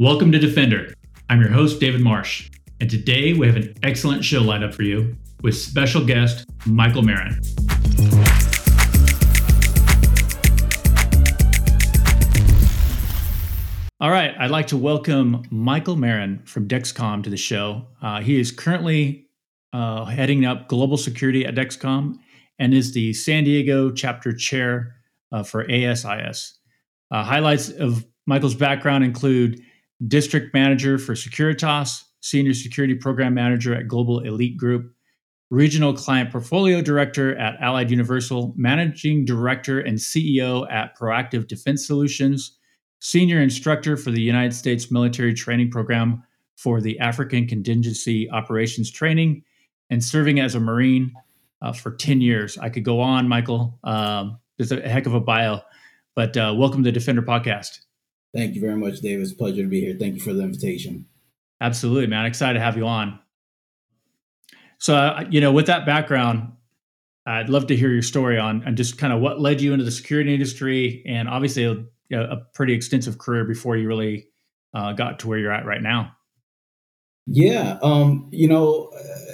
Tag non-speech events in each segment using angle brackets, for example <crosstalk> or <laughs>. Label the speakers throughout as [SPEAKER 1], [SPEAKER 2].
[SPEAKER 1] Welcome to Defender. I'm your host, David Marsh, and today we have an excellent show lined up for you with special guest Michael Marin. All right, I'd like to welcome Michael Marin from Dexcom to the show. Uh, he is currently uh, heading up global security at Dexcom and is the San Diego chapter chair uh, for ASIS. Uh, highlights of Michael's background include district manager for Securitas, senior security program manager at Global Elite Group, regional client portfolio director at Allied Universal, managing director and CEO at Proactive Defense Solutions senior instructor for the United States Military Training Program for the African Contingency Operations Training, and serving as a Marine uh, for 10 years. I could go on, Michael. Um, there's a heck of a bio, but uh, welcome to Defender Podcast.
[SPEAKER 2] Thank you very much, Dave. It's a pleasure to be here. Thank you for the invitation.
[SPEAKER 1] Absolutely, man. Excited to have you on. So, uh, you know, with that background, I'd love to hear your story on and just kind of what led you into the security industry, and obviously a pretty extensive career before you really uh, got to where you're at right now.
[SPEAKER 2] Yeah, um, you know,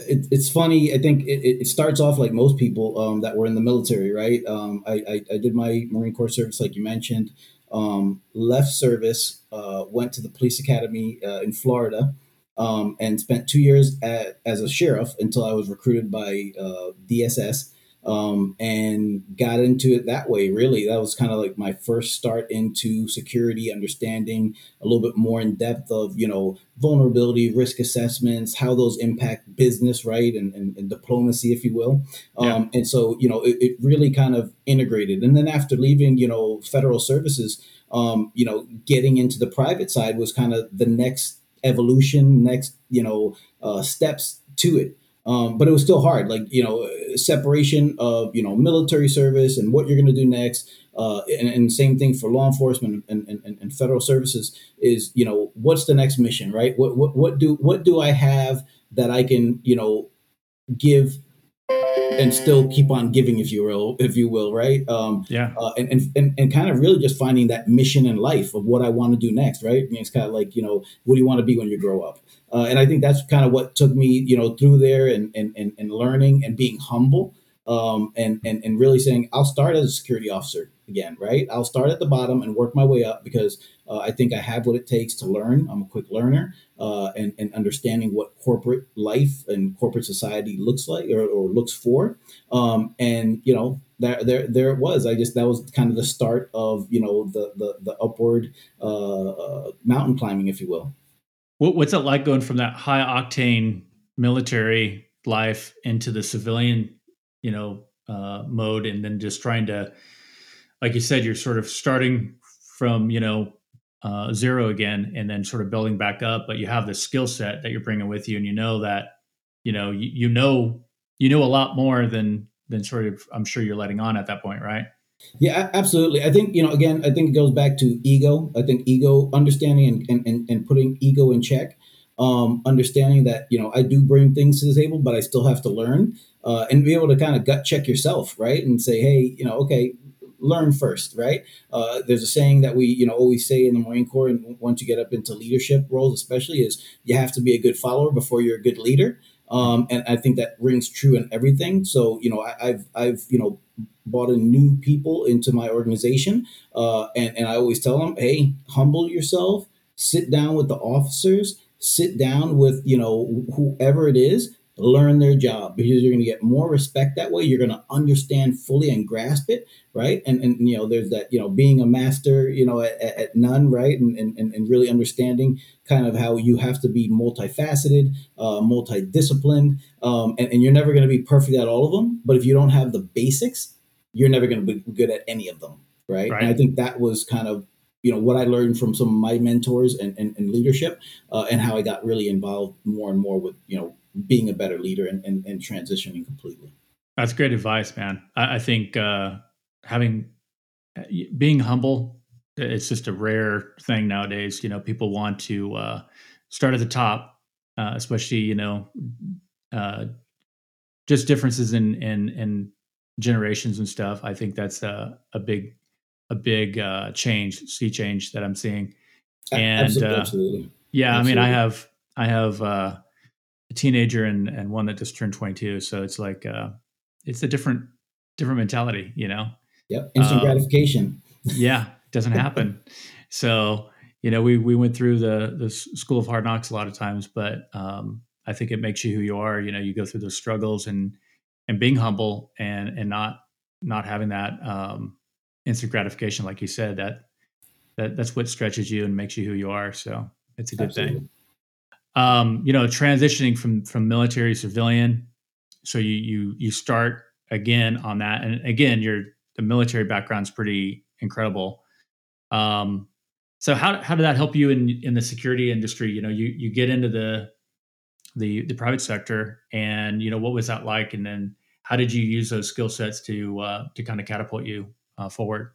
[SPEAKER 2] it, it's funny. I think it, it, starts off like most people um, that were in the military, right? Um, I, I, I, did my Marine Corps service, like you mentioned. Um, left service, uh, went to the police academy uh, in Florida, um, and spent two years at, as a sheriff until I was recruited by uh, DSS um, and got into it that way. Really, that was kind of like my first start into security, understanding a little bit more in depth of you know vulnerability, risk assessments, how those impact business, right, and, and, and diplomacy, if you will. Yeah. Um, and so you know it, it, really kind of integrated. And then after leaving, you know, federal services, um, you know, getting into the private side was kind of the next evolution, next you know uh, steps to it. Um, but it was still hard, like you know, separation of you know military service and what you're going to do next. Uh, and, and, same thing for law enforcement and, and, and, federal services is you know what's the next mission, right? What, what what do what do I have that I can you know give and still keep on giving, if you will, if you will, right?
[SPEAKER 1] Um, yeah.
[SPEAKER 2] Uh, and, and, and and kind of really just finding that mission in life of what I want to do next, right? I mean, it's kind of like you know, what do you want to be when you grow up? Uh, and I think that's kind of what took me, you know, through there and and and, and learning and being humble, um, and and and really saying I'll start as a security officer again, right? I'll start at the bottom and work my way up because uh, I think I have what it takes to learn. I'm a quick learner, uh, and and understanding what corporate life and corporate society looks like or, or looks for, um, and you know. There, there, there it was. I just that was kind of the start of you know the the, the upward uh, uh mountain climbing, if you will.
[SPEAKER 1] What, what's it like going from that high octane military life into the civilian, you know, uh, mode, and then just trying to, like you said, you're sort of starting from you know uh, zero again, and then sort of building back up. But you have the skill set that you're bringing with you, and you know that you know you, you know you know a lot more than than sort of I'm sure you're letting on at that point, right?
[SPEAKER 2] Yeah, absolutely. I think, you know, again, I think it goes back to ego. I think ego, understanding and, and, and putting ego in check, um, understanding that, you know, I do bring things to the table, but I still have to learn uh, and be able to kind of gut check yourself, right? And say, hey, you know, okay, learn first, right? Uh, there's a saying that we, you know, always say in the Marine Corps, and once you get up into leadership roles, especially, is you have to be a good follower before you're a good leader. Um, and I think that rings true in everything. So, you know, I, I've, I've, you know, brought in new people into my organization. Uh, and, and I always tell them, hey, humble yourself, sit down with the officers, sit down with, you know, whoever it is, learn their job because you're going to get more respect that way. You're going to understand fully and grasp it, right? And, and you know, there's that, you know, being a master, you know, at, at none, right? And, and, and really understanding kind of how you have to be multifaceted, uh, multidisciplined, um, and, and you're never going to be perfect at all of them. But if you don't have the basics, you're never going to be good at any of them, right? right? And I think that was kind of you know what I learned from some of my mentors and, and, and leadership, uh, and how I got really involved more and more with you know being a better leader and, and, and transitioning completely.
[SPEAKER 1] That's great advice, man. I, I think uh, having being humble it's just a rare thing nowadays. You know, people want to uh, start at the top, uh, especially you know, uh, just differences in in in generations and stuff. I think that's a, a big a big uh, change, sea change that I'm seeing. And absolutely, uh, absolutely. yeah, absolutely. I mean, I have I have uh, a teenager and and one that just turned 22, so it's like uh, it's a different different mentality, you know.
[SPEAKER 2] Yep, instant um, gratification.
[SPEAKER 1] yeah, it doesn't <laughs> happen. so you know, we we went through the the school of hard knocks a lot of times, but um, I think it makes you who you are. You know, you go through those struggles and and being humble and and not not having that um, instant gratification, like you said, that that that's what stretches you and makes you who you are. So it's a good Absolutely. thing. Um, you know, transitioning from from military civilian, so you you you start again on that, and again, your the military background's pretty incredible. Um, so how how did that help you in in the security industry? You know, you you get into the the the private sector, and you know what was that like, and then how did you use those skill sets to uh, to kind of catapult you uh, forward?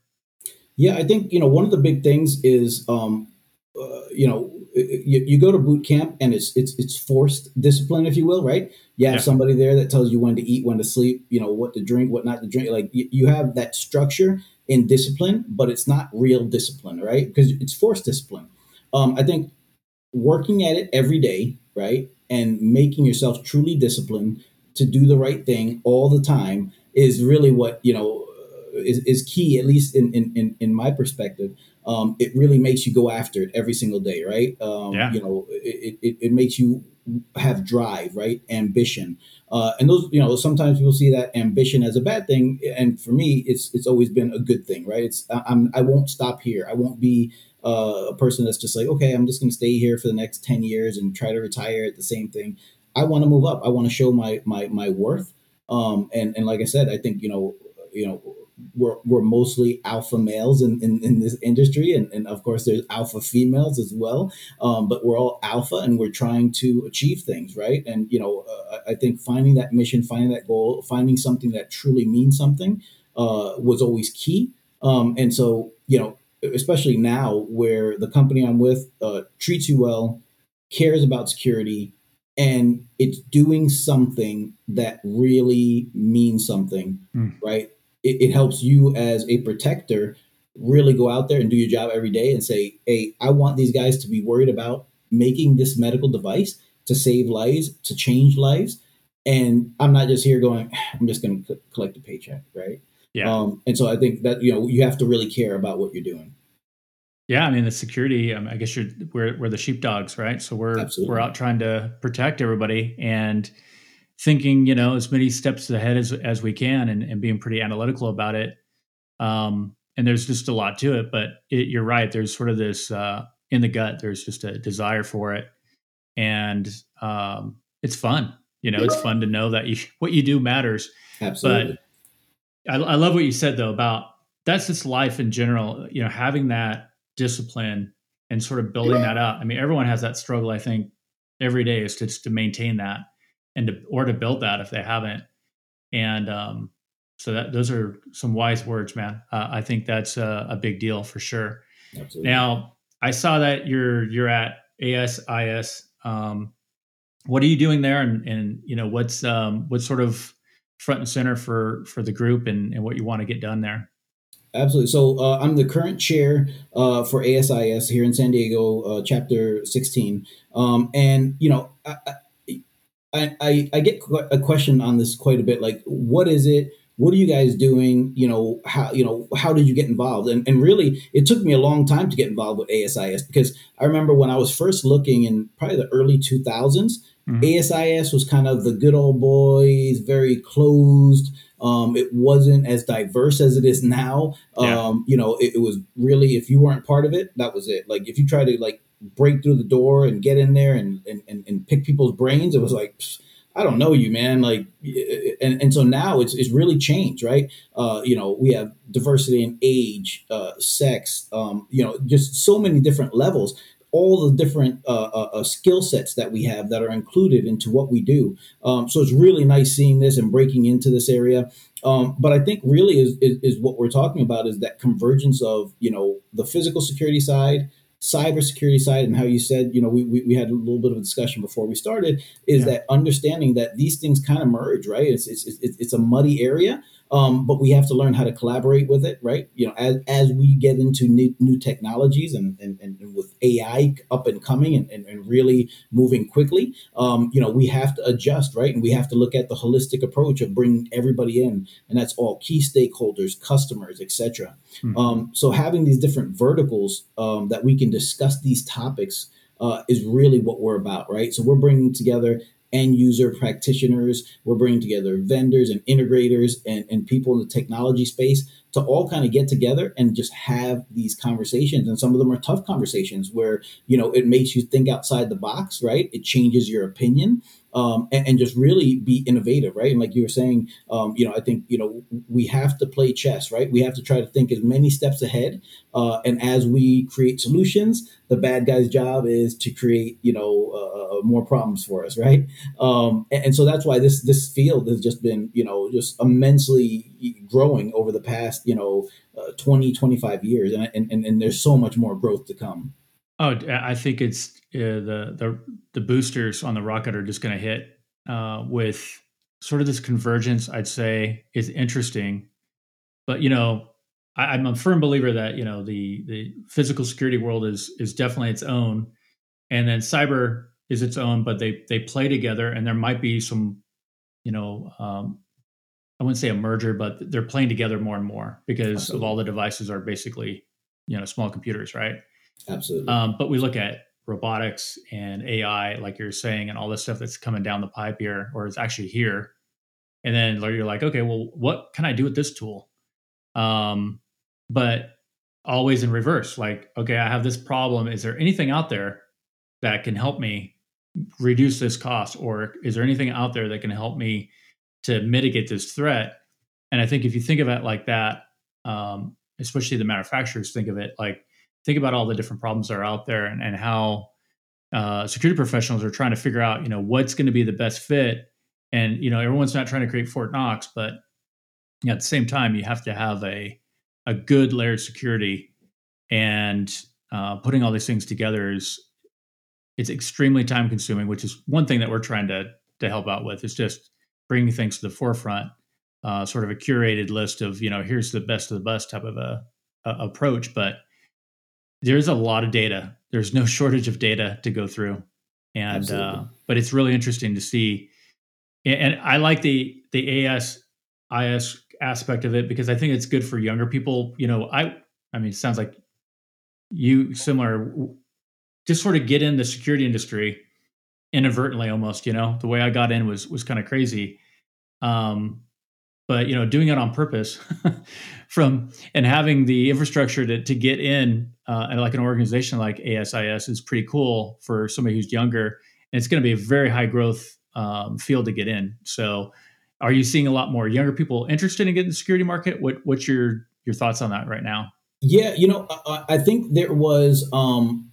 [SPEAKER 2] Yeah, I think you know one of the big things is um, uh, you know you, you, go to boot camp and it's it's it's forced discipline, if you will, right? You have yeah. somebody there that tells you when to eat, when to sleep, you know what to drink, what not to drink. Like you, you have that structure in discipline, but it's not real discipline, right? Because it's forced discipline. Um, I think working at it every day, right, and making yourself truly disciplined to do the right thing all the time is really what you know is, is key, at least in, in, in, my perspective. Um, it really makes you go after it every single day, right? Um, yeah. You know, it, it, it makes you have drive, right? Ambition. Uh, and those, you know, sometimes people see that ambition as a bad thing, and for me, it's it's always been a good thing, right? It's I'm I won't stop here. I won't be uh, a person that's just like, okay, I'm just going to stay here for the next ten years and try to retire at the same thing. I want to move up. I want to show my my my worth. Um, and and like I said, I think you know you know we're, we're mostly alpha males in, in, in this industry and, and of course there's alpha females as well um, but we're all alpha and we're trying to achieve things right and you know uh, i think finding that mission finding that goal finding something that truly means something uh, was always key um, and so you know especially now where the company i'm with uh, treats you well cares about security and it's doing something that really means something, mm. right? It, it, helps you as a protector really go out there and do your job every day and say, hey, I want these guys to be worried about making this medical device to save lives, to change lives. And I'm not just here going, I'm just going to collect a paycheck, right? Yeah. Um, and so I think that, you know, you have to really care about what you're doing.
[SPEAKER 1] Yeah, I mean the security. Um, I guess you're we're we're the sheepdogs, right? So we're Absolutely. we're out trying to protect everybody and thinking, you know, as many steps ahead as as we can, and, and being pretty analytical about it. Um, and there's just a lot to it, but it, you're right. There's sort of this uh, in the gut. There's just a desire for it, and um, it's fun. You know, it's fun to know that you, <laughs> what you do matters.
[SPEAKER 2] Absolutely.
[SPEAKER 1] But I, I love what you said though about that's just life in general. You know, having that discipline and sort of building that up. I mean, everyone has that struggle. I think every day is to just to maintain that and to or to build that if they haven't. And um, so that those are some wise words, man. Uh, I think that's a, a, big deal for sure. Absolutely. Now, I saw that you're you're at ASIS. Um, what are you doing there, and, and you know what's um, what's sort of front and center for for the group and, and what you want to get done there?
[SPEAKER 2] Absolutely. So uh, I'm the current chair uh, for ASIS here in San Diego, uh, chapter 16. Um, and, you know, I, I, I, I, get a question on this quite a bit. Like, what is it? What are you guys doing? You know, how, you know, how did you get involved? And, and really, it took me a long time to get involved with ASIS because I remember when I was first looking in probably the early 2000s, mm-hmm. ASIS was kind of the good old boys, very closed, um, it wasn't as diverse as it is now. Yeah. Um, you know, it, it, was really if you weren't part of it, that was it. Like if you try to like break through the door and get in there and and, and, and pick people's brains, it was like. I don't know you, man. Like, and, and so now it's, it's really changed, right? Uh, you know, we have diversity in age, uh, sex, um, you know, just so many different levels all the different uh, uh, uh skill sets that we have that are included into what we do. Um, so it's really nice seeing this and breaking into this area. Um, but I think really is, is, is what we're talking about is that convergence of you know the physical security side, cybersecurity side, and how you said you know we, we, we had a little bit of a discussion before we started is yeah. that understanding that these things kind of merge, right? It's it's, it's, it's a muddy area. Um, but we have to learn how to collaborate with it, right? You know, as, as we get into new, new technologies and, and, and with AI up and coming and, and, and really moving quickly, um, you know, we have to adjust, right? And we have to look at the holistic approach of bringing everybody in, and that's all key stakeholders, customers, etc. Mm-hmm. Um, so having these different verticals um, that we can discuss these topics uh, is really what we're about, right? So we're bringing together end user practitioners. We're bringing together vendors and integrators and, and people in the technology space to all kind of get together and just have these conversations. And some of them are tough conversations where, you know, it makes you think outside the box, right? It changes your opinion um, and, and, just really be innovative, right? And like you were saying, um, you know, I think you know we have to play chess, right? We have to try to think as many steps ahead, uh, and as we create solutions, the bad guy's job is to create, you know, uh, uh more problems for us, right? Um, and, and, so that's why this this field has just been, you know, just immensely growing over the past, you know, uh, 20, 25 years, and, and and there's so much more growth to come.
[SPEAKER 1] Oh, I think it's uh, the the the boosters on the rocket are just going to hit uh, with sort of this convergence. I'd say is interesting, but you know, I, am a firm believer that you know the the physical security world is is definitely its own, and then cyber is its own, but they they play together, and there might be some, you know. Um, I wouldn't say a merger, but they're playing together more and more because Absolutely. of all the devices are basically, you know, small computers, right?
[SPEAKER 2] Absolutely.
[SPEAKER 1] Um, but we look at robotics and AI, like you're saying, and all this stuff that's coming down the pipe here, or is actually here. And then you're like, okay, well, what can I do with this tool? Um, but always in reverse, like, okay, I have this problem. Is there anything out there that can help me reduce this cost? Or is there anything out there that can help me to mitigate this threat? And I think if you think of it like that, um, especially the manufacturers think of it like think about all the different problems that are out there and, and how uh, security professionals are trying to figure out, you know, what's going to be the best fit. And you know, everyone's not trying to create Fort Knox, but at the same time, you have to have a a good layered security, and uh, putting all these things together is it's extremely time consuming. Which is one thing that we're trying to to help out with is just bringing things to the forefront, uh, sort of a curated list of you know here's the best of the best type of a, a approach, but there's a lot of data. There's no <laughs> shortage of data to go through, and uh, but it's really interesting to see. And I like the the AS IS aspect of it because I think it's good for younger people. You know, I I mean, it sounds like you similar, just sort of get in the security industry inadvertently almost. You know, the way I got in was was kind of crazy. Um, but you know doing it on purpose <laughs> from and having the infrastructure to, to get in uh, and like an organization like ASIS is pretty cool for somebody who's younger. And it's going to be a very high growth um, field to get in. So are you seeing a lot more younger people interested in getting the security market? What what's your your thoughts on that right now?
[SPEAKER 2] Yeah you know i, I think there was um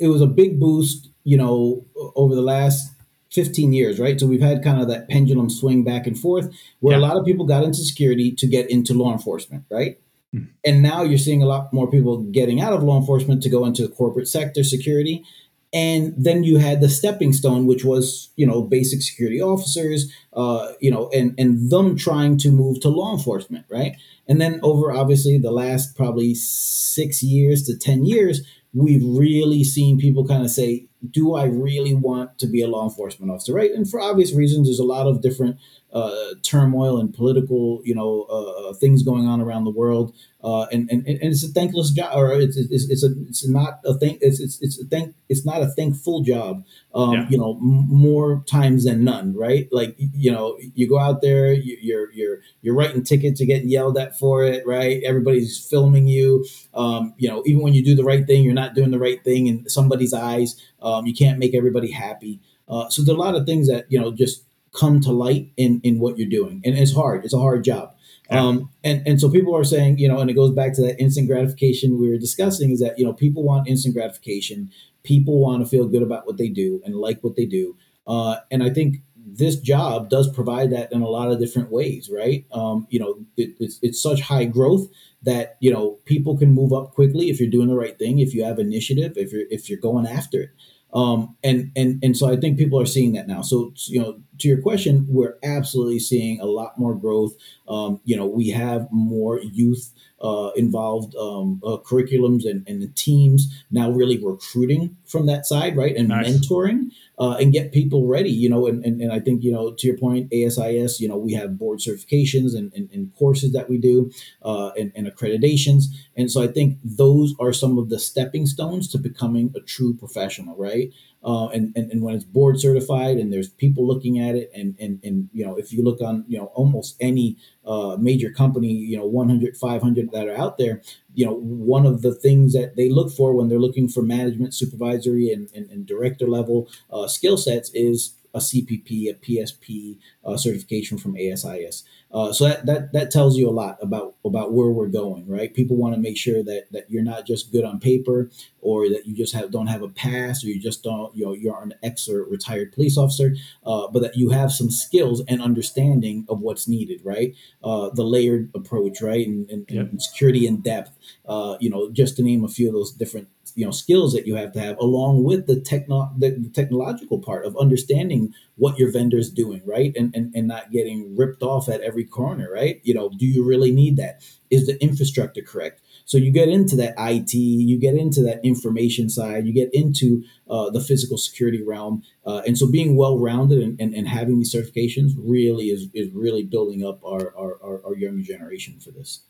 [SPEAKER 2] it was a big boost you know over the last 15 years, right? So we've had kind of that pendulum swing back and forth where yeah. a lot of people got into security to get into law enforcement, right? Mm. And now you're seeing a lot more people getting out of law enforcement to go into the corporate sector security. And then you had the stepping stone, which was, you know, basic security officers, uh, you know, and, and them trying to move to law enforcement, right? And then over obviously the last probably six years to 10 years, we've really seen people kind of say, do I really want to be a law enforcement officer, right? And for obvious reasons, there's a lot of different uh, turmoil and political, you know, uh, uh things going on around the world, uh, and, and and it's a thankless job, or it's it's, it's a it's not a thing. It's it's it's a thank it's not a thankful job. Um, yeah. You know, m- more times than none, right? Like you know, you go out there, you, you're you're you're writing tickets, you're getting yelled at for it, right? Everybody's filming you. Um, you know, even when you do the right thing, you're not doing the right thing in somebody's eyes. Um, you can't make everybody happy. Uh, so there's a lot of things that you know just come to light in in what you're doing, and it's hard. It's a hard job. Yeah. Um, and and so people are saying, you know, and it goes back to that instant gratification we were discussing is that you know people want instant gratification. People want to feel good about what they do and like what they do. Uh, and I think this job does provide that in a lot of different ways, right? Um, you know, it, it's it's such high growth that you know people can move up quickly if you're doing the right thing, if you have initiative, if you're if you're going after it. Um, and and and so I think people are seeing that now. So you know, to your question, we're absolutely seeing a lot more growth. Um, you know, we have more youth uh, involved um, uh, curriculums and, and the teams now really recruiting from that side, right, and nice. mentoring uh, and get people ready. You know, and, and and I think you know to your point, ASIS. You know, we have board certifications and, and, and courses that we do uh, and, and accreditations, and so I think those are some of the stepping stones to becoming a true professional, right? Uh, and, and and when it's board certified and there's people looking at it and and and you know if you look on you know almost any uh, major company you know 100 500 that are out there you know one of the things that they look for when they're looking for management supervisory and, and, and director level uh, skill sets is a cpp a psp uh, certification from asis uh, so that, that that tells you a lot about about where we're going, right? People want to make sure that that you're not just good on paper, or that you just have don't have a pass, or you just don't you know you're an ex or retired police officer, uh, but that you have some skills and understanding of what's needed, right? Uh, the layered approach, right, and, and, yep. and security in depth. Uh, you know, just to name a few of those different you know skills that you have to have along with the techno the, the technological part of understanding what your vendor's doing right? And, and and not getting ripped off at every corner right? You know do you really need that? Is the infrastructure correct? So you get into that it you get into that information side you get into uh, the physical security realm uh, and so being well rounded and, and, and, having these certifications really is is really building up our our, our, our younger generation for this.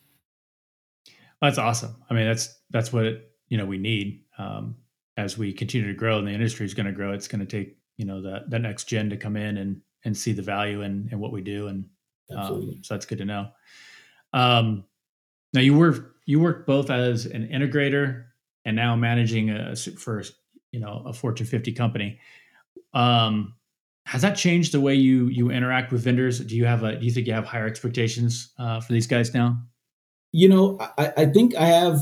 [SPEAKER 1] That's awesome. I mean that's that's what it you know we need um, as we continue to grow and the industry is going to grow. It's going to take you know that that next gen to come in and and see the value in, in what we do, and um, so that's good to know. Um, now you were you worked both as an integrator and now managing a for you know a Fortune 50 company. Um, has that changed the way you you interact with vendors? Do you have a do you think you have higher expectations uh, for these guys now?
[SPEAKER 2] You know, I, I think I have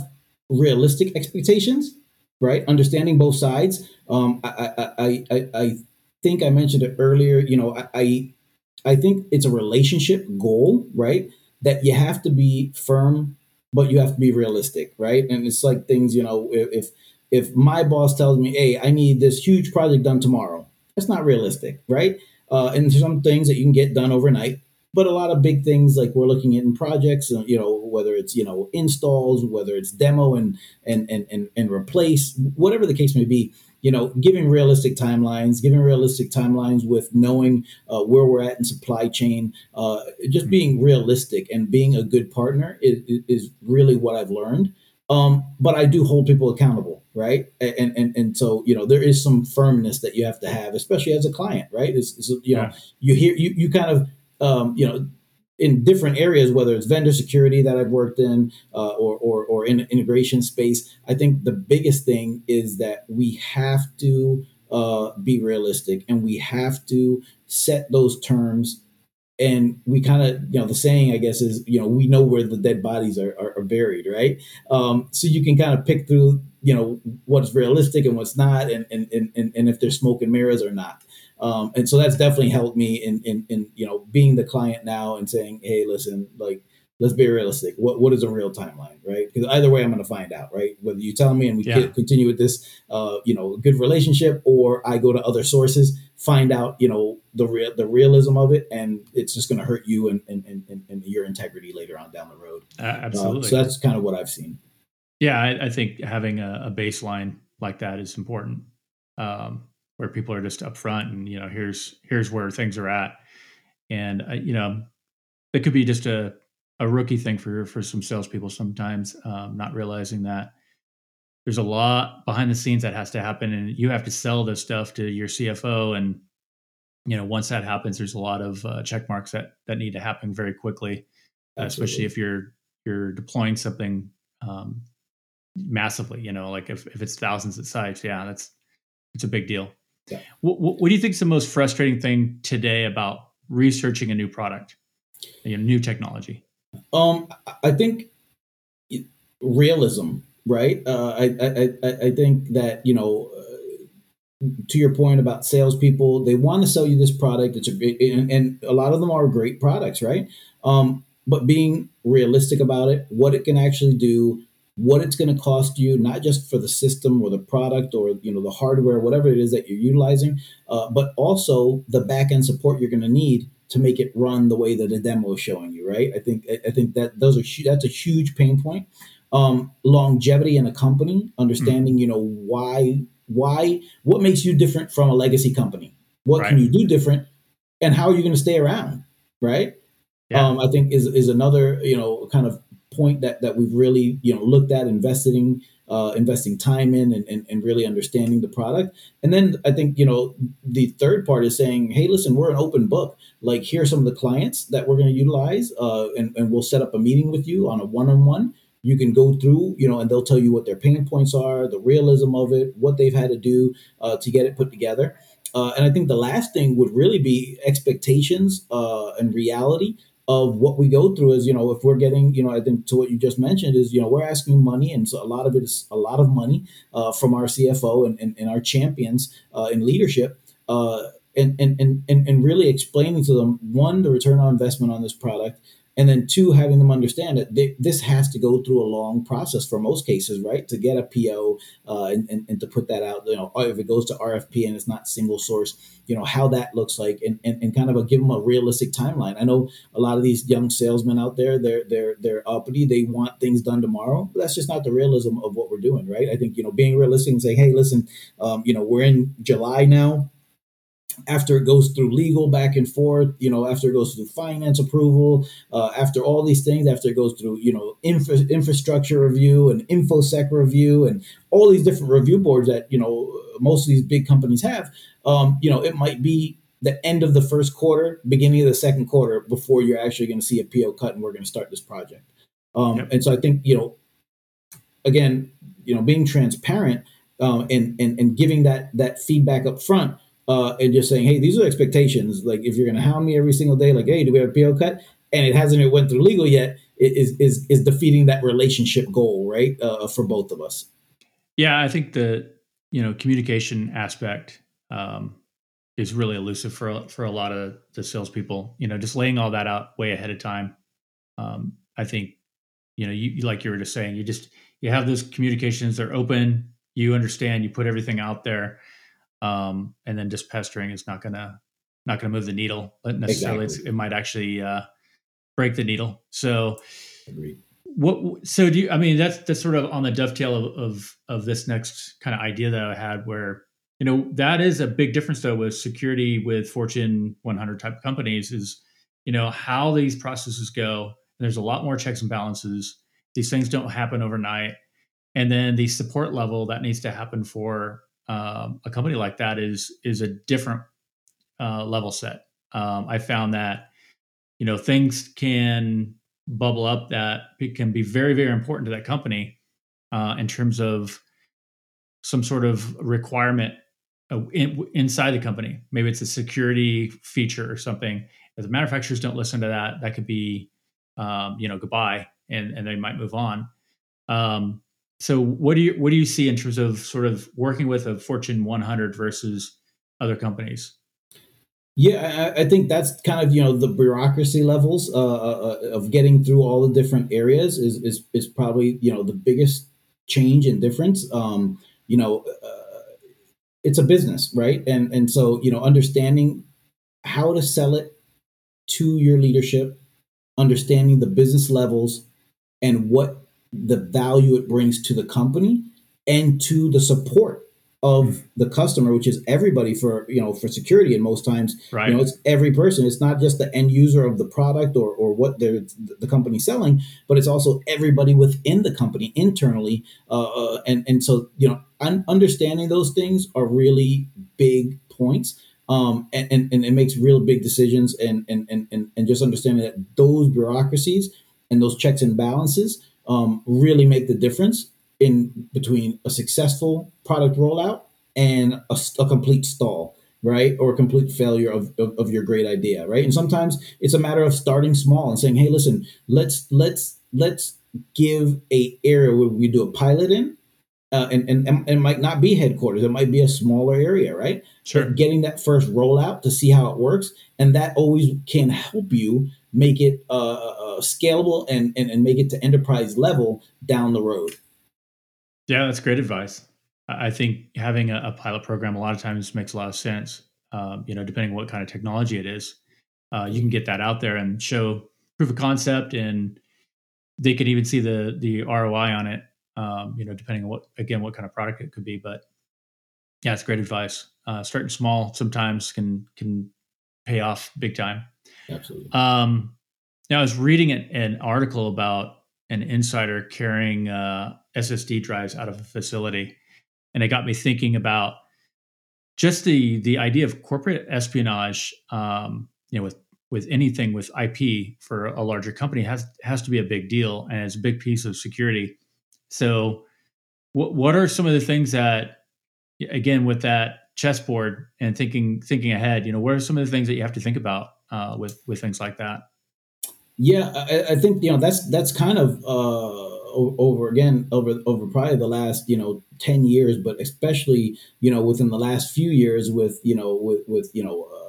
[SPEAKER 2] realistic expectations, right? Understanding both sides. Um, I, I, I, I think I mentioned it earlier. You know, I, I think it's a relationship goal, right? That you have to be firm, but you have to be realistic, right? And it's like things, you know, if if my boss tells me, "Hey, I need this huge project done tomorrow," that's not realistic, right? Uh, and there's some things that you can get done overnight but a lot of big things like we're looking at in projects uh, you know whether it's you know installs whether it's demo and and and and, and replace whatever the case may be you know giving realistic timelines giving realistic timelines with knowing uh, where we're at in supply chain uh, just mm-hmm. being realistic and being a good partner is, is really what i've learned um, but i do hold people accountable right and, and and so you know there is some firmness that you have to have especially as a client right it's, it's you know yeah. you hear you, you kind of um, you know, in different areas, whether it's vendor security that I've worked in uh, or, or, or in integration space, I think the biggest thing is that we have to uh, be realistic and we have to set those terms. And we kind of, you know, the saying, I guess, is, you know, we know where the dead bodies are, are, are buried, right? Um, so you can kind of pick through, you know, what's realistic and what's not, and, and, and, and if there's smoke and mirrors or not. Um, and so that's definitely helped me in, in, in, you know, being the client now and saying, Hey, listen, like, let's be realistic. What, what is a real timeline, right? Because either way, I'm going to find out, right? Whether you tell me and we yeah. continue with this, uh, you know, good relationship, or I go to other sources, find out, you know, the real, the realism of it, and it's just going to hurt you and, and, and, and, your integrity later on down the road.
[SPEAKER 1] Uh, absolutely.
[SPEAKER 2] Uh, so that's kind of what I've seen.
[SPEAKER 1] Yeah, I, I think having a, a, baseline like that is important. Um, where people are just upfront and you know here's here's where things are at. And uh, you know it could be just a a rookie thing for for some salespeople sometimes um, not realizing that there's a lot behind the scenes that has to happen and you have to sell this stuff to your CFO and you know once that happens there's a lot of uh, check marks that that need to happen very quickly uh, especially if you're you're deploying something um, massively you know like if, if it's thousands of sites yeah that's it's a big deal yeah. What, what, do you think is the most frustrating thing today about researching a new product, a new technology?
[SPEAKER 2] Um, I think realism, right? Uh, I, I, I think that you know, uh, to your point about salespeople, they want to sell you this product. It's a and, and a lot of them are great products, right? Um, but being realistic about it, what it can actually do, what it's going to cost you, not just for the system or the product or you know the hardware, whatever it is that you're utilizing, uh, but also the back end support you're going to need to make it run the way that the demo is showing you. Right? I think I think that those are that's a huge pain point. Um, longevity in a company, understanding mm-hmm. you know why why what makes you different from a legacy company. What right. can you do different, and how are you going to stay around? Right? Yeah. Um, I think is is another you know kind of point that that we've really you know looked at investing uh, investing time in and, and, and, really understanding the product. And then i think you know the third part is saying hey listen we're an open book. Like here are some of the clients that we're going to utilize uh, and, and we'll set up a meeting with you on a one-on-one. You can go through you know and they'll tell you what their pain points are the realism of it what they've had to do uh, to get it put together. Uh, and i think the last thing would really be expectations uh, and reality of what we go through is you know if we're getting you know i think to what you just mentioned is you know we're asking money and so a lot of it is a lot of money uh, from our cfo and, and, and our champions uh, in leadership uh, and, and, and, and really explaining to them one the return on investment on this product and then two having them understand that they, this has to go through a long process for most cases right? To get a po uh, and, and, and, to put that out you know if it goes to rfp and it's not single source you know how that looks like and, and, and kind of a, give them a realistic timeline. I know a lot of these young salesmen out there they're they're they're uppity. They want things done tomorrow but that's just not the realism of what we're doing right? I think you know being realistic and saying hey listen um, you know we're in july now after it goes through legal back and forth, you know, after it goes through finance approval, uh, after all these things, after it goes through, you know, infra- infrastructure review and infosec review and all these different review boards that you know most of these big companies have, um, you know, it might be the end of the first quarter, beginning of the second quarter before you're actually going to see a PO cut and we're going to start this project. Um, yep. And so I think you know, again, you know, being transparent um, and, and and giving that that feedback up front uh, and just saying, hey, these are expectations. Like if you're going to hound me every single day, like, hey, do we have a PO cut? And it hasn't even went through legal yet. Is is is defeating that relationship goal, right, uh, for both of us?
[SPEAKER 1] Yeah, I think the you know communication aspect um, is really elusive for for a lot of the salespeople. You know, just laying all that out way ahead of time. Um, I think you know, you like you were just saying, you just you have those communications. They're open. You understand. You put everything out there um, and then just pestering is not gonna not gonna move the needle necessarily. Exactly. It might actually uh, break the needle. So, Agreed. what? So do you? I mean, that's that's sort of on the dovetail of of, of this next kind of idea that I had, where you know that is a big difference though with security with Fortune 100 type companies is you know how these processes go. There's a lot more checks and balances. These things don't happen overnight. And then the support level that needs to happen for um, a company like that is is a different uh, level set. Um, I found that you know things can bubble up that can be very very important to that company uh, in terms of some sort of requirement uh, in, inside the company. Maybe it's a security feature or something. If the manufacturers don't listen to that, that could be um, you know goodbye, and and they might move on. Um, so what do you what do you see in terms of sort of working with a Fortune 100 versus other companies?
[SPEAKER 2] Yeah, I, think that's kind of you know the bureaucracy levels uh, uh, of getting through all the different areas is is, is probably you know the biggest change and difference. Um, you know, uh, it's a business, right? And and so you know understanding how to sell it to your leadership, understanding the business levels, and what the value it brings to the company and to the support of the customer, which is everybody for you know for security. And most times, right. you know, it's every person. It's not just the end user of the product or or what they're the company selling, but it's also everybody within the company internally. Uh, uh, and and so you know, un- understanding those things are really big points. Um, and, and, and it makes real big decisions and, and, and, and just understanding that those bureaucracies and those checks and balances um, really make the difference in between a successful product rollout and a, a complete stall right? Or a complete failure of, of, of, your great idea right? And sometimes it's a matter of starting small and saying hey listen let's let's let's give a area where we do a pilot in uh, and, and and it might not be headquarters. It might be a smaller area right?
[SPEAKER 1] Sure.
[SPEAKER 2] But getting that first rollout to see how it works and that always can help you make it uh, uh, scalable and, and, and make it to enterprise level down the road.
[SPEAKER 1] Yeah, that's great advice. I think having a, a pilot program a lot of times makes a lot of sense. Um, you know, depending on what kind of technology it is, uh, you can get that out there and show proof of concept, and they could even see the the ROI on it. Um, you know, depending on what again what kind of product it could be. But yeah, it's great advice. Uh, starting small sometimes can can pay off big time.
[SPEAKER 2] Absolutely.
[SPEAKER 1] Um, now I was reading an, an article about an insider carrying uh, SSD drives out of a facility, and it got me thinking about just the the idea of corporate espionage. Um, you know, with with anything with IP for a larger company has has to be a big deal, and it's a big piece of security. So, what what are some of the things that, again, with that chessboard and thinking thinking ahead, you know, what are some of the things that you have to think about uh, with with things like that?
[SPEAKER 2] Yeah, I, I, think you know that's that's kind of uh, over again over over probably the last you know ten years, but especially you know within the last few years with you know with with you know. Uh,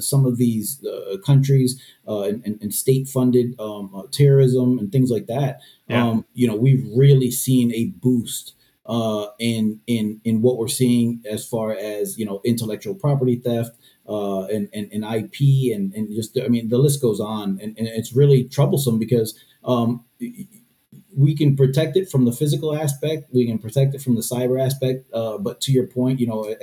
[SPEAKER 2] some of these uh, countries uh, and, and, state funded um, uh, terrorism and things like that, yeah. um, you know, we've really seen a boost uh, in in in what we're seeing as far as you know intellectual property theft, uh, and, and, and IP and, and just I mean the list goes on. And, and it's really troublesome because um, we can protect it from the physical aspect, we can protect it from the cyber aspect. Uh, but to your point, you know,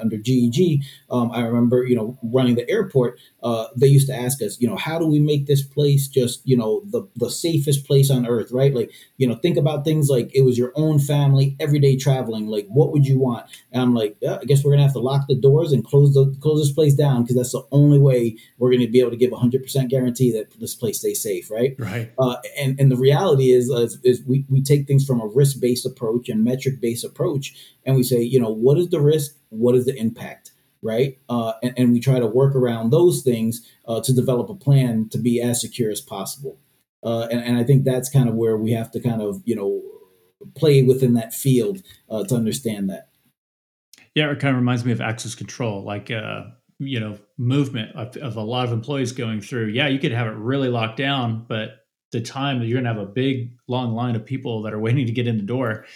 [SPEAKER 2] under GEG, um, I remember, you know, running the airport, uh, they used to ask us, you know, how do we make this place just, you know, the, the safest place on earth, right? Like, you know, think about things like it was your own family, everyday traveling. Like, what would you want? And I'm like, yeah, I guess we're gonna have to lock the doors and close the close this place down because that's the only way we're gonna be able to give hundred percent guarantee that this place stays safe, right?
[SPEAKER 1] Right.
[SPEAKER 2] Uh, and and the reality is, is, we we take things from a risk based approach and metric based approach, and we say, you know, what is the risk? What is the impact? right? Uh, and, and, we try to work around those things uh, to develop a plan to be as secure as possible. Uh, and, and, I think that's kind of where we have to kind of, you know, play within that field uh, to understand that.
[SPEAKER 1] Yeah, it kind of reminds me of access control, like, uh, you know, movement of, of a lot of employees going through. Yeah, you could have it really locked down, but the time that you're going to have a big, long line of people that are <laughs> waiting to get in the door.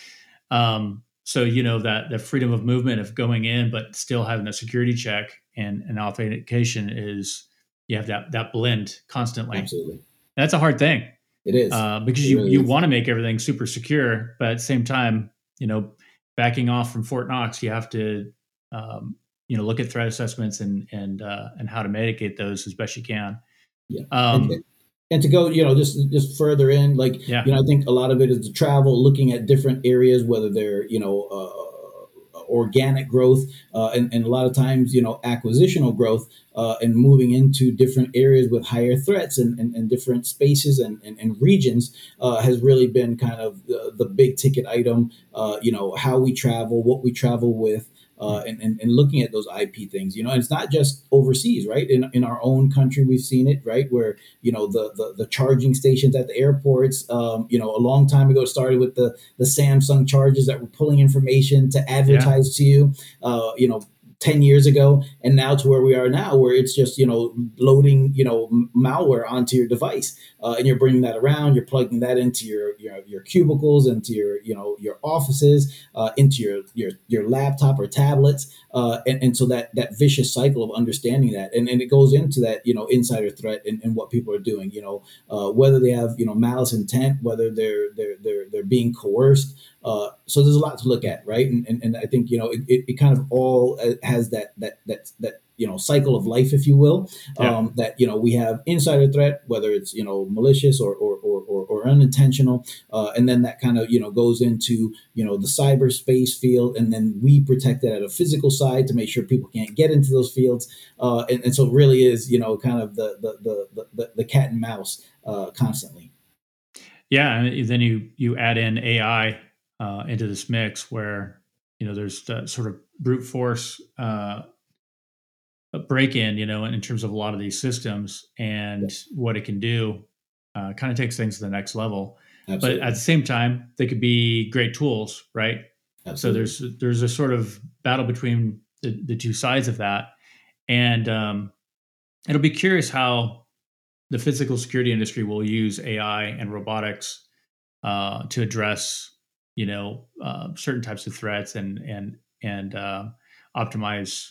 [SPEAKER 1] Um, so you know that the freedom of movement of going in but still having a security check and an authentication is you have that that blend constantly.
[SPEAKER 2] Absolutely.
[SPEAKER 1] That's a hard thing
[SPEAKER 2] it is.
[SPEAKER 1] uh, because it you really you want to make everything super secure but at the same time you know backing off from fort knox you have to um, you know look at threat assessments and and uh, and how to mitigate those as best you can.
[SPEAKER 2] Yeah. Um, and to go, you know, just just further in, like, yeah. you know, I think a lot of it is the travel, looking at different areas, whether they're, you know, uh, organic growth, uh, and, and a lot of times, you know, acquisitional growth, uh, and moving into different areas with higher threats and, and, and different spaces and, and, and regions uh, has really been kind of the, the big ticket item. Uh, you know, how we travel, what we travel with, uh, and, and, and looking at those IP things, you know, and it's not just overseas, right? In, in our own country, we've seen it, right? Where, you know, the, the, the charging stations at the airports, um, you know, a long time ago started with the, the Samsung charges that were pulling information to advertise yeah. to you, uh, you know, 10 years ago and now to where we are now where it's just you know loading you know malware onto your device uh, and you're bringing that around you're plugging that into your your, your cubicles into your you know your offices uh, into your, your your laptop or tablets uh, and, and so that that vicious cycle of understanding that and, and it goes into that you know insider threat and, and what people are doing you know uh, whether they have you know malice intent whether they're they're they're, they're being coerced uh, so there's a lot to look at, right? And, and, and I think you know it, it, kind of all has that that that that you know cycle of life, if you will. Yeah. Um, that you know we have insider threat, whether it's you know malicious or or or, or, or unintentional, uh, and then that kind of you know goes into you know the cyberspace field, and then we protect it at a physical side to make sure people can't get into those fields. Uh, and, and so it really is you know kind of the the the the, the cat and mouse uh, constantly.
[SPEAKER 1] Yeah, and then you you add in AI uh, into this mix where you know there's that sort of brute force uh, break in, you know, in, terms of a lot of these systems and what it can do, uh, kind of takes things to the next level. Absolutely. But at the same time, they could be great tools, right? Absolutely. So there's there's a sort of battle between the, the two sides of that, and um, it'll be curious how the physical security industry will use AI and robotics uh, to address you know uh, certain types of threats and and and uh, optimize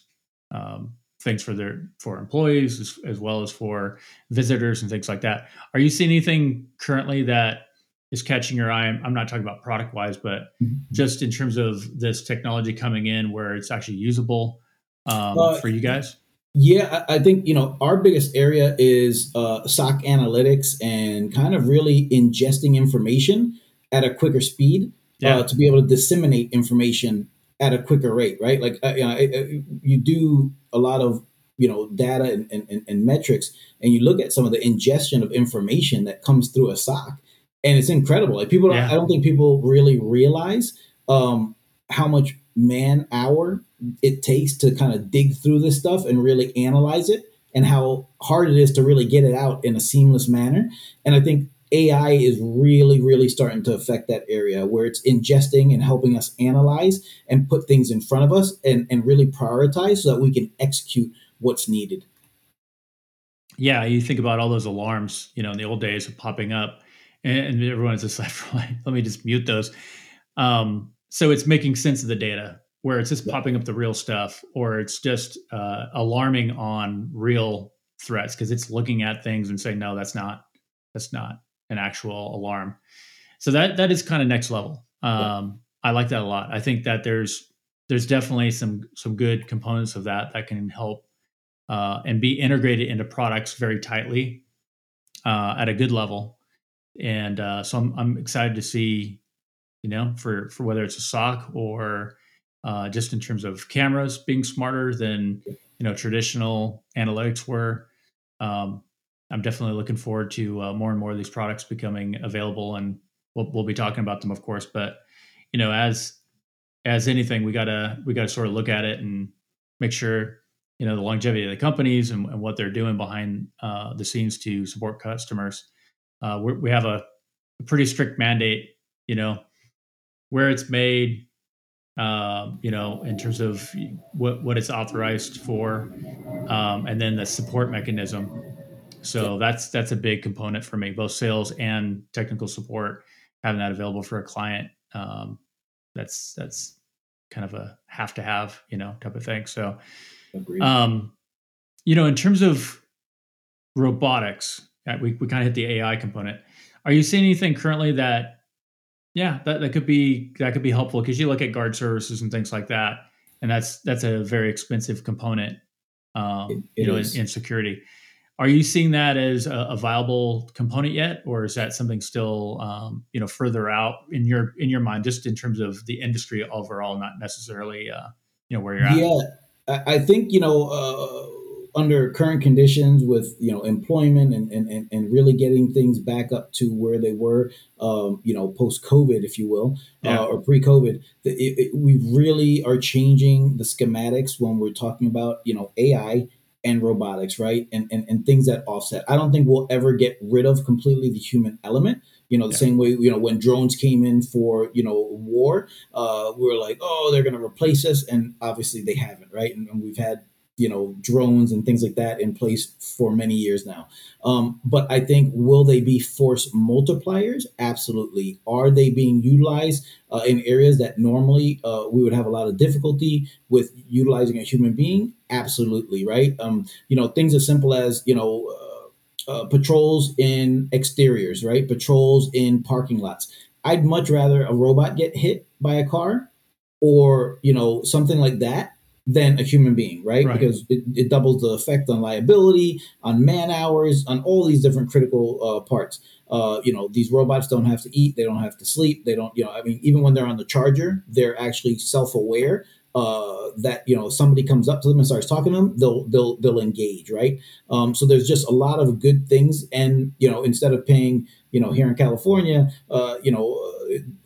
[SPEAKER 1] um, things for their for employees as, as, well as for visitors and things like that. Are you seeing anything currently that is catching your eye? I'm not talking about product wise, but mm-hmm. just in terms of this technology coming in where it's actually usable um, uh, for you guys.
[SPEAKER 2] Yeah, I think you know our biggest area is uh, SOC analytics and kind of really ingesting information at a quicker speed yeah. uh, to be able to disseminate information at a quicker rate, right? Like uh, you, know, you do a lot of you know data and, and, and, metrics, and you look at some of the ingestion of information that comes through a SOC, and it's incredible. Like people, yeah. I don't think people really realize um, how much man hour it takes to kind of dig through this stuff and really analyze it, and how hard it is to really get it out in a seamless manner. And I think AI is really, really starting to affect that area where it's ingesting and helping us analyze and put things in front of us and, and really prioritize so that we can execute what's needed.
[SPEAKER 1] Yeah, you think about all those alarms, you know, in the old days of popping up, and, everyone's just <laughs> like, let me just mute those. Um, so it's making sense of the data where it's just popping up the real stuff or it's just uh, alarming on real threats because it's looking at things and saying, no, that's not, that's not an actual alarm. So that that is kind of next level. Um, yeah. I like that a lot. I think that there's there's definitely some some good components of that that can help uh, and be integrated into products very tightly uh, at a good level. And uh, so I'm I'm excited to see, you know, for for whether it's a SOC or uh, just in terms of cameras being smarter than you know traditional analytics were. Um, I'm definitely looking forward to uh, more and more of these products becoming available, and we'll, we'll be talking about them, of course. But you know, as as anything, we gotta we gotta sort of look at it and make sure you know the longevity of the companies and, and what they're doing behind uh, the scenes to support customers. Uh, we have a, a, pretty strict mandate, you know, where it's made, uh, you know, in terms of what what it's authorized for, um, and then the support mechanism so that's that's a big component for me, both sales and technical support. Having that available for a client, um, that's that's kind of a have to have, you know, type of thing. So, um, you know, in terms of robotics, uh, we we kind of hit the AI component. Are you seeing anything currently that, yeah, that, that could be that could be helpful because you look at guard services and things like that, and that's that's a very expensive component, um, it, it you know, in, in security. Are you seeing that as a, a, viable component yet, or is that something still um, you know further out in your in your mind, just in terms of the industry overall, not necessarily uh, you know where you're at?
[SPEAKER 2] Yeah, I think you know. Uh, under current conditions with you know employment and, and, and really getting things back up to where they were um, you know post covid if you will yeah. uh, or pre covid we really are changing the schematics when we're talking about you know ai and robotics, right? And, and and things that offset. I don't think we'll ever get rid of completely the human element. You know, the yeah. same way you know when drones came in for you know war, uh, we were like, oh, they're going to replace us, and obviously they haven't, right? And, and we've had you know drones and things like that in place for many years now. Um, but i think will they be force multipliers? Absolutely. Are they being utilized uh, in areas that normally uh, we would have a lot of difficulty with utilizing a human being? Absolutely right? Um, you know things as simple as you know uh, uh patrols in exteriors right? Patrols in parking lots. I'd much rather a robot get hit by a car or you know something like that than a human being, right? right. Because it, it, doubles the effect on liability, on man hours, on all these different critical uh, parts. Uh, you know, these robots don't have to eat, they don't have to sleep, they don't, you know, I mean, even when they're on the charger, they're actually self aware. Uh, that you know somebody comes up to them and starts talking to them, they'll they'll they'll engage, right? Um, so there's just a lot of good things, and you know instead of paying you know here in California, uh, you know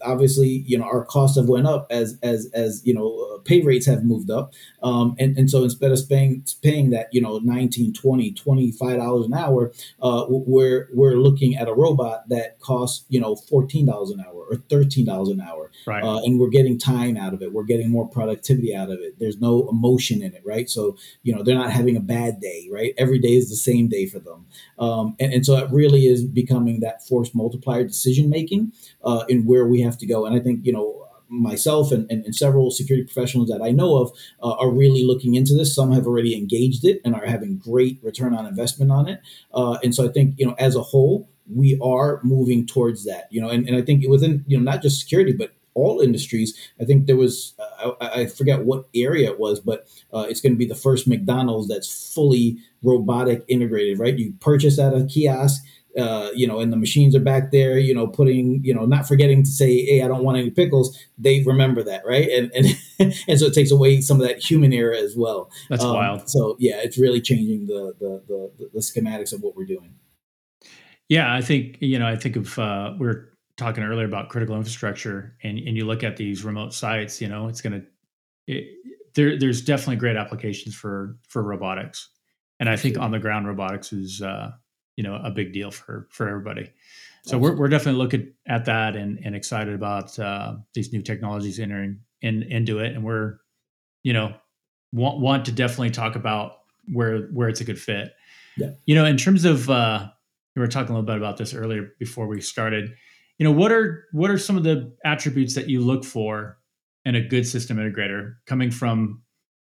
[SPEAKER 2] obviously you know our costs have went up as as as you know pay rates have moved up. Um, and, and so instead of paying paying that you know 19 20 25 dollars an hour uh, we're we're looking at a robot that costs you know 14 dollars an hour or 13 dollars an hour. Right. Uh, and we're getting time out of it. We're getting more productivity out of it. There's no emotion in it right? So you know they're not having a bad day right? Every day is the same day for them. Um, and, and so it really is becoming that force multiplier decision making uh, in where we have to go. And I think you know myself and, and, and, several security professionals that I know of uh, are really looking into this. Some have already engaged it and are having great return on investment on it. Uh, and so I think, you know, as a whole, we are moving towards that, you know, and, and I think it within, you know, not just security, but all industries. I think there was, uh, I, I, forget what area it was, but uh, it's going to be the first McDonald's that's fully robotic integrated, right? You purchase at a kiosk, uh, you know, and the machines are back there, you know, putting, you know, not forgetting to say, "Hey, I don't want any pickles." They remember that, right? And and <laughs> and so it takes away some of that human error as well.
[SPEAKER 1] That's um, wild.
[SPEAKER 2] So yeah, it's really changing the, the the the schematics of what we're doing.
[SPEAKER 1] Yeah, I think you know, I think of uh, we are talking earlier about critical infrastructure, and and you look at these remote sites, you know, it's going to there. There's definitely great applications for for robotics, and I think on the ground robotics is. Uh, you know a big deal for for everybody. So we're we're definitely looking at that and and excited about uh, these new technologies entering in into it, and we're you know want want to definitely talk about where where it's a good fit. Yeah. You know, in terms of uh, we were talking a little bit about this earlier before we started. You know, what are what are some of the attributes that you look for in a good system integrator coming from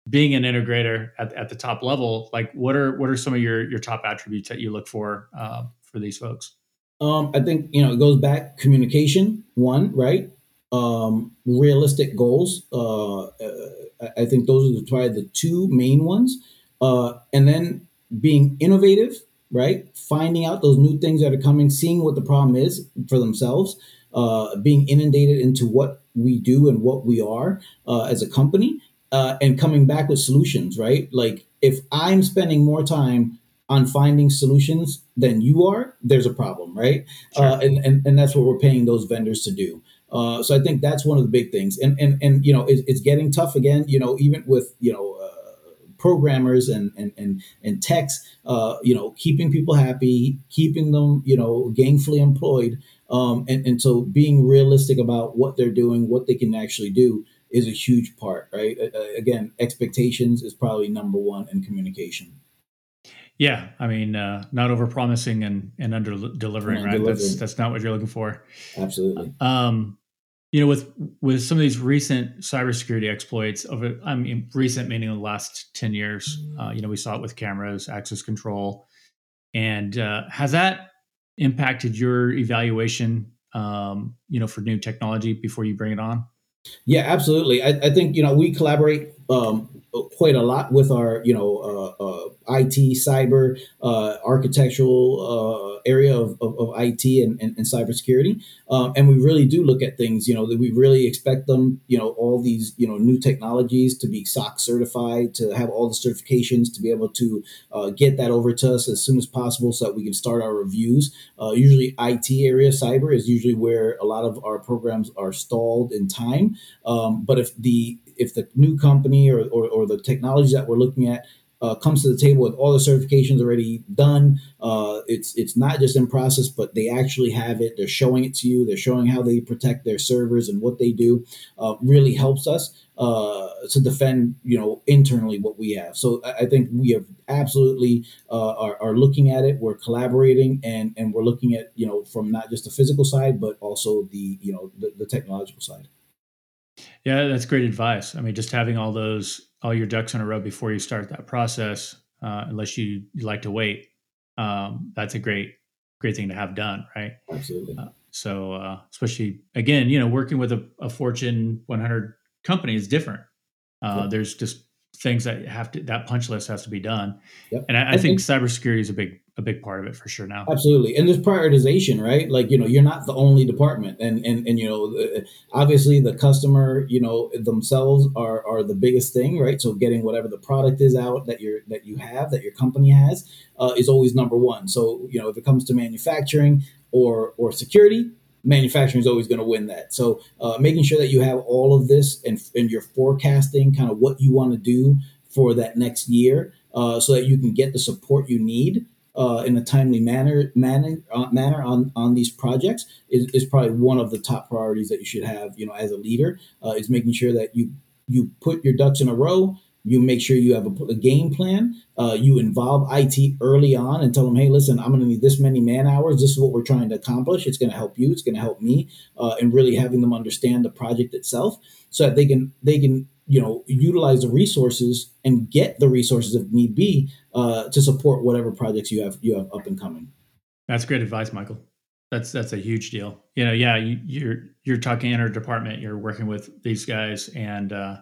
[SPEAKER 1] being an integrator at, at the top level, like what are what are some of your your top attributes that you look for uh, for these folks?
[SPEAKER 2] Um, I think you know it goes back communication one right, um, realistic goals. Uh, uh, I think those are probably the two main ones, uh, and then being innovative, right? Finding out those new things that are coming, seeing what the problem is for themselves, uh, being inundated into what we do and what we are uh, as a company, uh, and coming back with solutions, right? Like if I'm spending more time on finding solutions than you are, there's a problem, right? Sure. Uh, and, and and that's what we're paying those vendors to do. Uh, so I think that's one of the big things. And and and you know, it, it's getting tough again. You know, even with you know. Uh, programmers and and and, and techs, uh, you know, keeping people happy, keeping them, you know, gainfully employed, um, and, and so being realistic about what they're doing, what they can actually do, is a huge part, right? Uh, again, expectations is probably number one in communication.
[SPEAKER 1] Yeah, I mean, uh, not over promising and and under delivering, right? Delivering. That's that's not what you're looking for.
[SPEAKER 2] Absolutely.
[SPEAKER 1] Um, you know, with with some of these recent cybersecurity exploits over, I mean, recent meaning the last ten years. Uh, you know, we saw it with cameras, access control, and uh, has that impacted your evaluation? Um, you know, for new technology before you bring it on.
[SPEAKER 2] Yeah, absolutely. I, I think you know we collaborate um, quite a lot with our you know uh, uh, IT, cyber, uh, architectural uh, area of, of, of, IT and, and, and cybersecurity, um, and we really do look at things. You know that we really expect them. You know all these you know new technologies to be SOC certified, to have all the certifications, to be able to uh, get that over to us as soon as possible, so that we can start our reviews. Uh, usually, IT area, cyber is usually where a lot of our programs are stalled in time. Um, but if the if the new company or, or, or the technology that we're looking at uh, comes to the table with all the certifications already done. Uh, it's it's not just in process, but they actually have it. They're showing it to you. They're showing how they protect their servers and what they do. Uh, really helps us uh, to defend, you know, internally what we have. So I, I think we have absolutely uh, are, are looking at it. We're collaborating and and we're looking at you know from not just the physical side, but also the you know the, the technological side.
[SPEAKER 1] Yeah, that's great advice. I mean, just having all those, all your ducks in a row before you start that process, uh, unless you, you like to wait, um, that's a great, great thing to have done, right?
[SPEAKER 2] Absolutely.
[SPEAKER 1] Uh, so, uh, especially again, you know, working with a, a Fortune 100 company is different. Uh, There's just things that have to that punch list has to be done, yep. and I, I, I think, think cybersecurity is a big a big part of it for sure now.
[SPEAKER 2] Absolutely, and there's prioritization, right? Like you know, you're not the only department, and and and you know, uh, obviously the customer, you know, themselves are are the biggest thing, right? So getting whatever the product is out that you're that you have that your company has uh, is always number one. So you know, if it comes to manufacturing or or security, manufacturing is always going to win that. So uh, making sure that you have all of this and and you're forecasting kind of what you want to do for that next year, uh, so that you can get the support you need uh, in a timely manner manner uh, manner on on these projects is, is probably one of the top priorities that you should have. You know, as a leader, uh, is making sure that you you put your ducks in a row. You make sure you have a, a game plan. Uh, you involve IT early on and tell them, hey, listen, I'm going to need this many man hours. This is what we're trying to accomplish. It's going to help you. It's going to help me. Uh, and really having them understand the project itself so that they can they can you know utilize the resources and get the resources if need be uh, to support whatever projects you have you have up and coming.
[SPEAKER 1] That's great advice, Michael. That's that's a huge deal. You know, yeah, you, you're you're talking inter-department. You're working with these guys, and uh,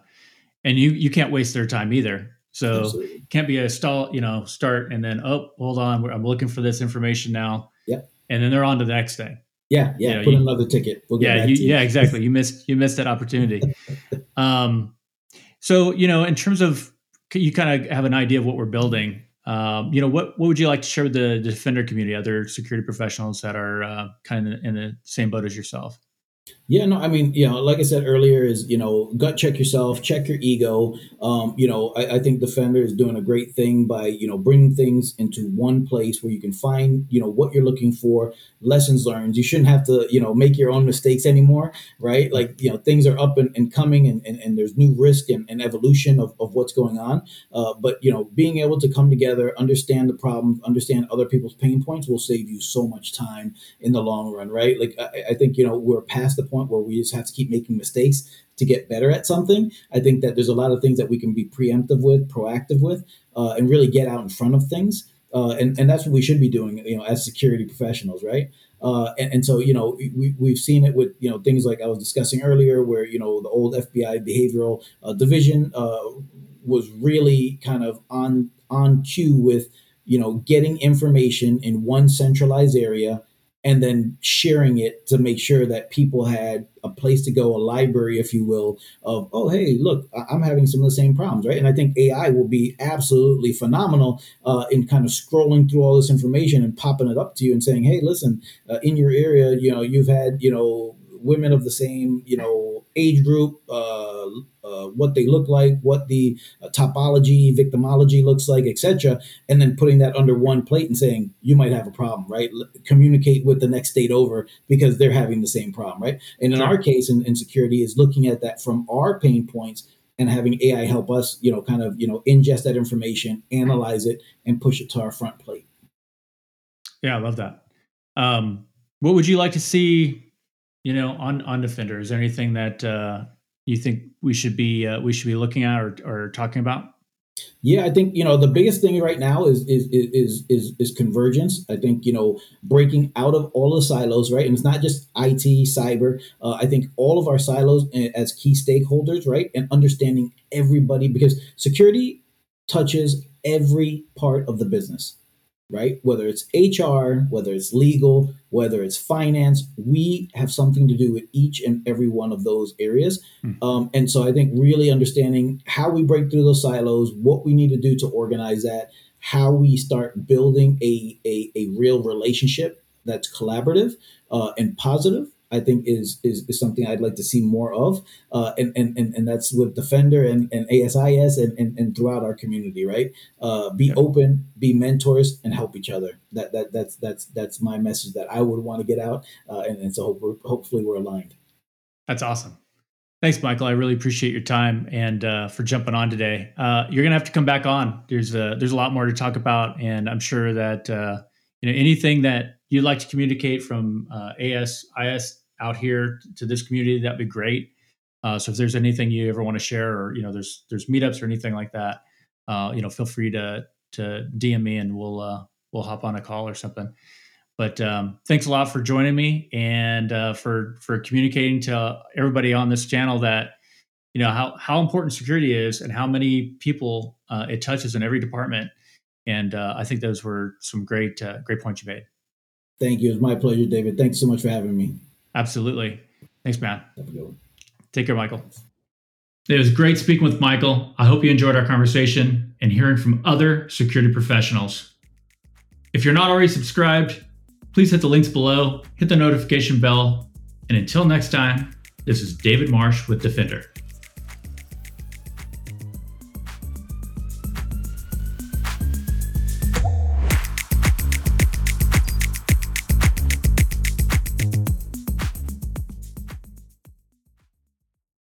[SPEAKER 1] and you you can't waste their time either. So Absolutely. can't be a stall. You know, start and then oh, hold on, I'm looking for this information now.
[SPEAKER 2] Yeah,
[SPEAKER 1] and then they're on to the next thing.
[SPEAKER 2] Yeah, yeah. You know, put you, another ticket.
[SPEAKER 1] We'll yeah, you, yeah, exactly. <laughs> You missed you missed that opportunity. um, so you know, in terms of you kind of have an idea of what we're building. Um, you know, what what would you like to share with the defender community, other security professionals that are uh, kind of in the same boat as yourself?
[SPEAKER 2] Yeah, no, I mean, you know, like I said earlier, is you know, gut check yourself, check your ego. Um, you know, I, I, think Defender is doing a great thing by you know bringing things into one place where you can find you know what you're looking for, lessons learned. You shouldn't have to you know make your own mistakes anymore, right? Like you know, things are up and, and coming, and, and, and there's new risk and, and evolution of, of what's going on. Uh, but you know, being able to come together, understand the problems, understand other people's pain points will save you so much time in the long run, right? Like I, I think you know we're past the point where we just have to keep making mistakes to get better at something. I think that there's a lot of things that we can be preemptive with, proactive with, uh, and really get out in front of things. Uh, and, and that's what we should be doing, you know, as security professionals, right? Uh, and, and, so, you know, we, we've seen it with, you know, things like I was discussing earlier, where, you know, the old FBI behavioral uh, division uh, was really kind of on on cue with, you know, getting information in one centralized area and then sharing it to make sure that people had a place to go, a library, if you will, of, oh, hey, look, I'm having some of the same problems, right? And I think AI will be absolutely phenomenal uh, in kind of scrolling through all this information and popping it up to you and saying, hey, listen, uh, in your area, you know, you've had, you know, women of the same, you know, age group, uh, uh, what they look like, what the uh, topology, victimology looks like, etc., and then putting that under one plate and saying you might have a problem, right? L- communicate with the next state over because they're having the same problem, right? And in sure. our case, in, in security, is looking at that from our pain points and having AI help us, you know, kind of you know ingest that information, analyze it, and push it to our front plate.
[SPEAKER 1] Yeah, I love that. Um, what would you like to see you know, on on Defender, is there anything that uh, you think we should be uh, we should be looking at or, or talking about?
[SPEAKER 2] Yeah, I think you know the biggest thing right now is is is is is convergence. I think you know breaking out of all the silos, right? And it's not just IT, cyber. Uh, I think all of our silos eh, as key stakeholders, right, and understanding everybody because security touches every part of the business right? Whether it's HR, whether it's legal, whether it's finance, we have something to do with each and every one of those areas. Mm. Um, and so I think really understanding how we break through those silos, what we need to do to organize that, how we start building a, a, a real relationship that's collaborative uh, and positive I think is, is is something I'd like to see more of, uh, and, and and and that's with Defender and, and ASIS and, and, and throughout our community, right? Uh, be yeah. open, be mentors, and help each other. That that that's that's that's my message that I would want to get out, uh, and, and so hope we're, hopefully we're aligned.
[SPEAKER 1] That's awesome. Thanks, Michael. I really appreciate your time and uh, for jumping on today. Uh, you're gonna have to come back on. There's a, there's a lot more to talk about, and I'm sure that uh, you know anything that you'd like to communicate from uh, ASIS out here to this community, that'd be great. Uh, so if there's anything you ever want to share, or you know, there's there's meetups or anything like that, uh, you know, feel free to to DM me and we'll uh, we'll hop on a call or something. But um, thanks a lot for joining me and uh, for for communicating to everybody on this channel that you know how how important security is and how many people uh, it touches in every department. And uh, I think those were some great uh, great points you made.
[SPEAKER 2] Thank you. It's my pleasure, David. Thanks so much for having me.
[SPEAKER 1] Absolutely. Thanks, Matt. Take care, Michael. It was great speaking with Michael. I hope you enjoyed our conversation and hearing from other security professionals. If you're not already subscribed, please hit the links below, hit the notification bell, and until next time, this is David Marsh with Defender.